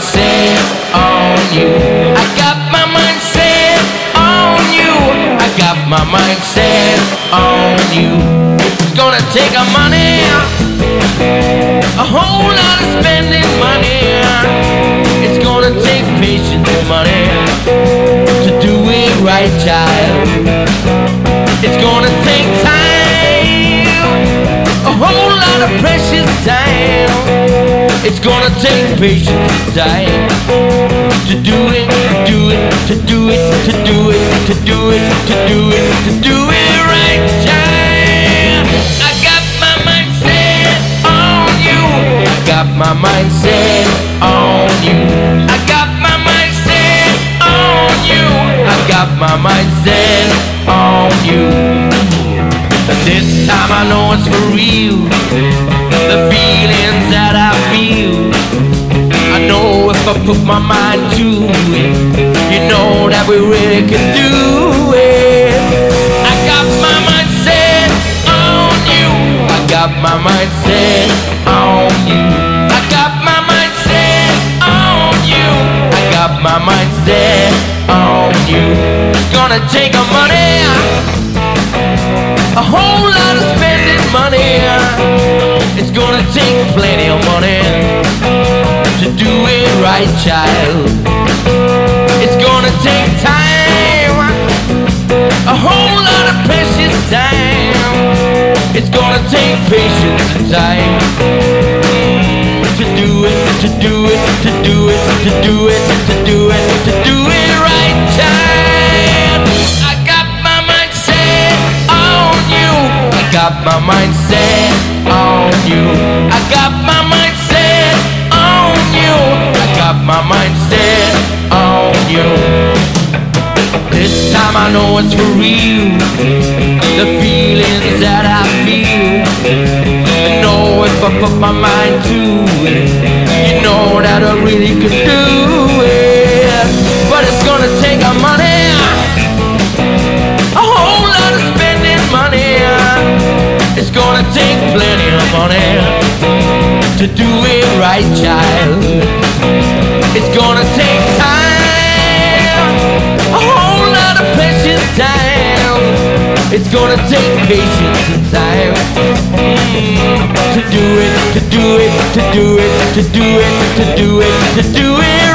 set on you. I got my mind set on you. I got my mind set on you. It's gonna take a money, a whole lot of spending money. It's gonna take patience and money to do it right, child. It's gonna take time, a whole lot of precious time. It's gonna take patience and time to do it, to do it, to do it, to do it, to do it, to do it, to do it right, child. I got my mind set on you. I got my mind set on you. I got my mind set on you. I got my mind set on you. This time I know it's for real. I put my mind to it, you know that we really can do it. I got my mind set on you. I got my mind set on you. I got my mind set on you. I got my mind set on you. It's gonna take a money a whole lot of spending money. It's gonna take plenty of money right, child. It's gonna take time, a whole lot of precious time. It's gonna take patience and time to do it, to do it, to do it, to do it, to do it, to do it right, child. I got my mind set on you. I got my mind set on you. I got my mind my mind set on you. This time I know it's for real. The feelings that I feel. I know if I put my mind to it, you know that I really could do it. But it's gonna take a money, a whole lot of spending money. It's gonna take plenty of money to do it right, child. It's gonna take patience and time to do it, to do it, to do it, to do it, to do it, to do it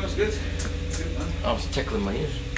was good. Good, man. I was tickling my ears.